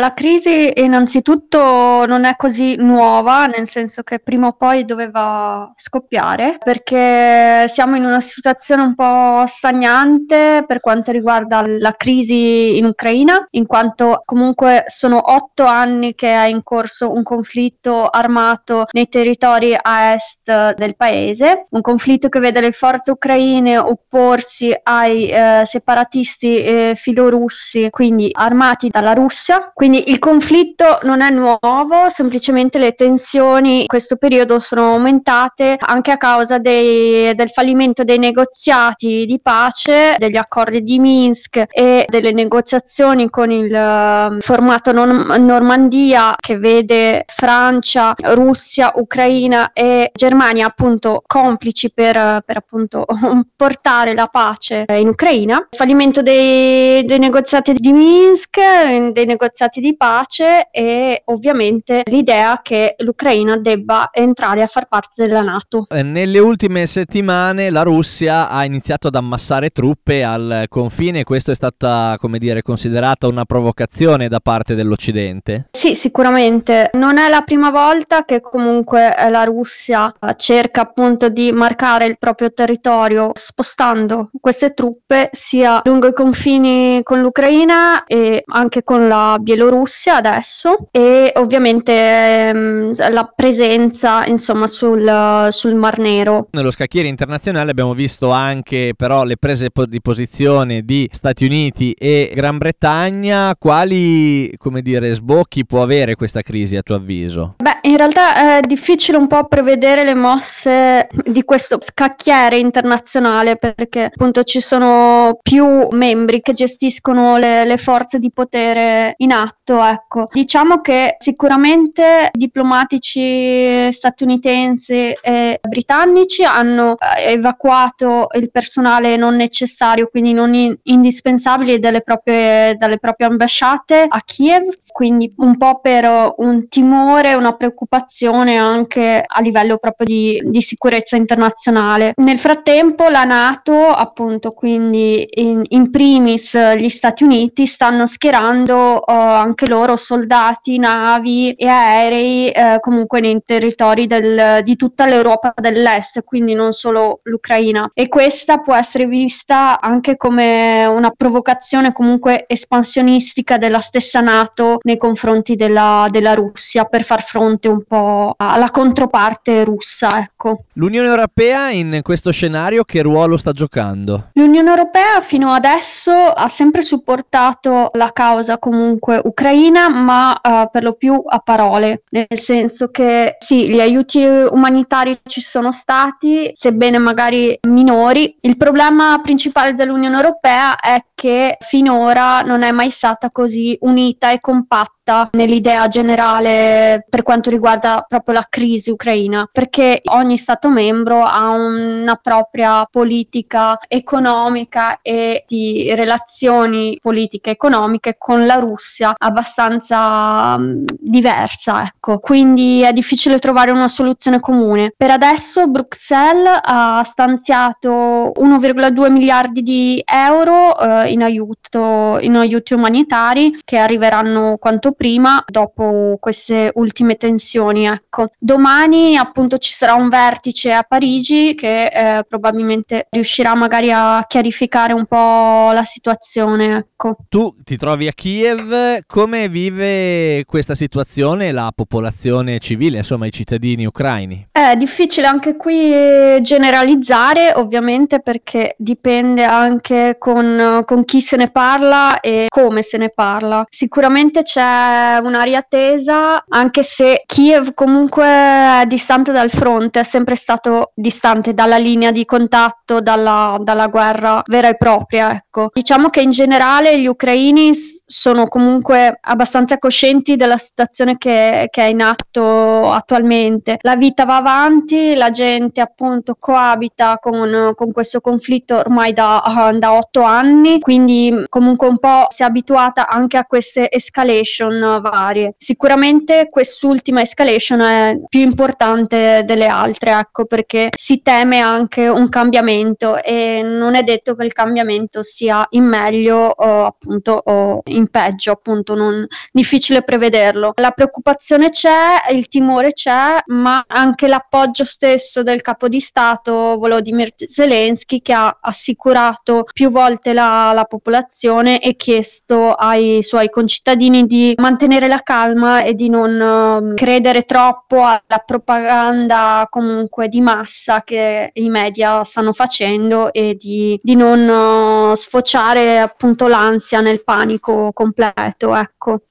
La crisi innanzitutto non è così nuova, nel senso che prima o poi doveva scoppiare, perché siamo in una situazione un po' stagnante per quanto riguarda la crisi in Ucraina, in quanto comunque sono otto anni che è in corso un conflitto armato nei territori a est del paese, un conflitto che vede le forze ucraine opporsi ai eh, separatisti eh, filorussi, quindi armati dalla Russia. Quindi il conflitto non è nuovo, semplicemente le tensioni in questo periodo sono aumentate anche a causa dei, del fallimento dei negoziati di pace, degli accordi di Minsk e delle negoziazioni con il uh, formato non- Normandia che vede Francia, Russia, Ucraina e Germania appunto complici per, per appunto portare la pace in Ucraina. Il fallimento dei, dei negoziati di Minsk, dei negoziati di pace e ovviamente l'idea che l'Ucraina debba entrare a far parte della Nato. Eh, nelle ultime settimane la Russia ha iniziato ad ammassare truppe al confine, questo è stata, come dire, considerata una provocazione da parte dell'Occidente? Sì, sicuramente. Non è la prima volta che comunque eh, la Russia eh, cerca appunto di marcare il proprio territorio spostando queste truppe sia lungo i confini con l'Ucraina e anche con la Bielorussia adesso e ovviamente ehm, la presenza insomma sul, sul Mar Nero. Nello scacchiere internazionale abbiamo visto anche però le prese di posizione di Stati Uniti e Gran Bretagna, quali come dire sbocchi può avere questa crisi a tuo avviso? Beh, in realtà è difficile un po' prevedere le mosse di questo scacchiere internazionale perché appunto ci sono più membri che gestiscono le, le forze di potere in atto, ecco. Diciamo che sicuramente diplomatici statunitensi e britannici hanno eh, evacuato il personale non necessario, quindi non in- indispensabile dalle proprie, dalle proprie ambasciate a Kiev, quindi un po' per un timore, una preoccupazione anche a livello proprio di, di sicurezza internazionale. Nel frattempo la Nato, appunto, quindi in, in primis gli Stati Uniti stanno schierando uh, anche loro soldati, navi e aerei uh, comunque nei territori del, di tutta l'Europa dell'Est, quindi non solo l'Ucraina. E questa può essere vista anche come una provocazione comunque espansionistica della stessa Nato nei confronti della, della Russia per far fronte un po' alla controparte russa. Ecco. L'Unione Europea in questo scenario che ruolo sta giocando? L'Unione Europea fino adesso ha sempre supportato la causa comunque ucraina, ma uh, per lo più a parole, nel senso che sì, gli aiuti umanitari ci sono stati, sebbene magari minori. Il problema principale dell'Unione Europea è che finora non è mai stata così unita e compatta nell'idea generale per quanto riguarda proprio la crisi ucraina, perché ogni Stato membro ha una propria politica economica e di relazioni politiche economiche con la Russia abbastanza um, diversa, ecco. Quindi è difficile trovare una soluzione comune. Per adesso Bruxelles ha stanziato 1,2 miliardi di euro eh, in aiuto in aiuti umanitari che arriveranno quanto prima dopo queste ultime tensioni. Ecco. Domani appunto ci sarà un vertice a Parigi che eh, probabilmente riuscirà magari a chiarificare un po' la situazione. Ecco. Tu ti trovi a Kiev, come vive questa situazione la popolazione civile, insomma i cittadini ucraini? È difficile anche qui generalizzare ovviamente perché dipende anche con, con chi se ne parla e come se ne parla. Sicuramente c'è un'aria tesa, anche se Kiev comunque è distante dal fronte, è sempre stato distante dalla linea di contatto, dalla, dalla guerra vera e propria. Ecco. Diciamo che in generale gli ucraini sono comunque abbastanza coscienti della situazione che, che è in atto attualmente. La vita va avanti, la gente appunto coabita con, con questo conflitto ormai da, da otto anni, quindi comunque un po' si è abituata anche a queste escalation varie. Sicuramente quest'ultima escalation è più importante delle altre, ecco, perché si teme anche un cambiamento e non è detto che il cambiamento sia in meglio o appunto o in peggio, appunto appunto non, difficile prevederlo. La preoccupazione c'è, il timore c'è, ma anche l'appoggio stesso del capo di Stato Volodymyr Zelensky che ha assicurato più volte la, la popolazione e chiesto ai suoi concittadini di mantenere la calma e di non uh, credere troppo alla propaganda comunque di massa che i media stanno facendo e di, di non sfociare appunto l'ansia nel panico completo, ecco.